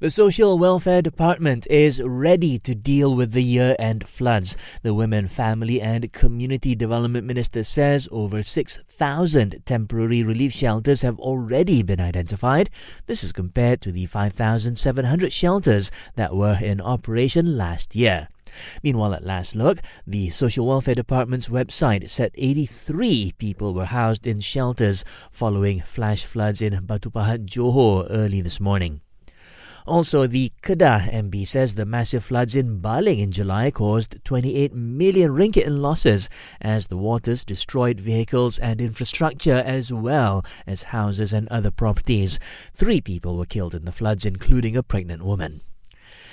The Social Welfare Department is ready to deal with the year end floods. The Women, Family and Community Development Minister says over 6,000 temporary relief shelters have already been identified. This is compared to the 5,700 shelters that were in operation last year. Meanwhile, at last look, the Social Welfare Department's website said 83 people were housed in shelters following flash floods in Batu Pahat, Johor early this morning. Also, the Kedah MB says the massive floods in Baling in July caused 28 million ringgit in losses as the waters destroyed vehicles and infrastructure as well as houses and other properties. Three people were killed in the floods, including a pregnant woman.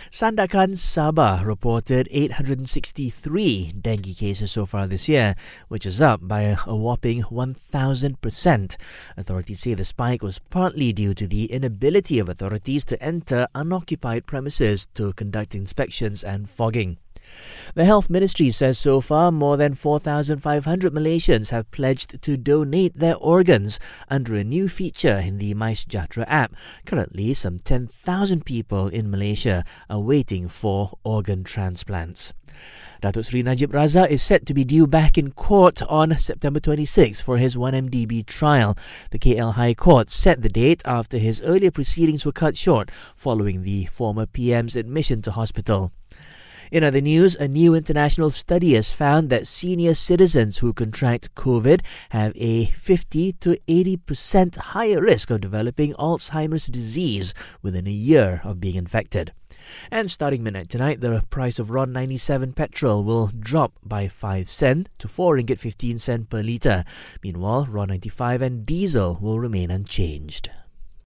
Sandakan Sabah reported 863 dengue cases so far this year, which is up by a whopping 1,000%. Authorities say the spike was partly due to the inability of authorities to enter unoccupied premises to conduct inspections and fogging. The Health Ministry says so far more than 4,500 Malaysians have pledged to donate their organs under a new feature in the MySejahtera app. Currently, some 10,000 people in Malaysia are waiting for organ transplants. Datuk Sri Najib Razak is set to be due back in court on September 26 for his 1MDB trial. The KL High Court set the date after his earlier proceedings were cut short following the former PM's admission to hospital. In other news, a new international study has found that senior citizens who contract COVID have a 50 to 80% higher risk of developing Alzheimer's disease within a year of being infected. And starting midnight tonight, the price of RON 97 petrol will drop by 5 cent to 4 ringgit 15 cent per litre. Meanwhile, RON 95 and diesel will remain unchanged.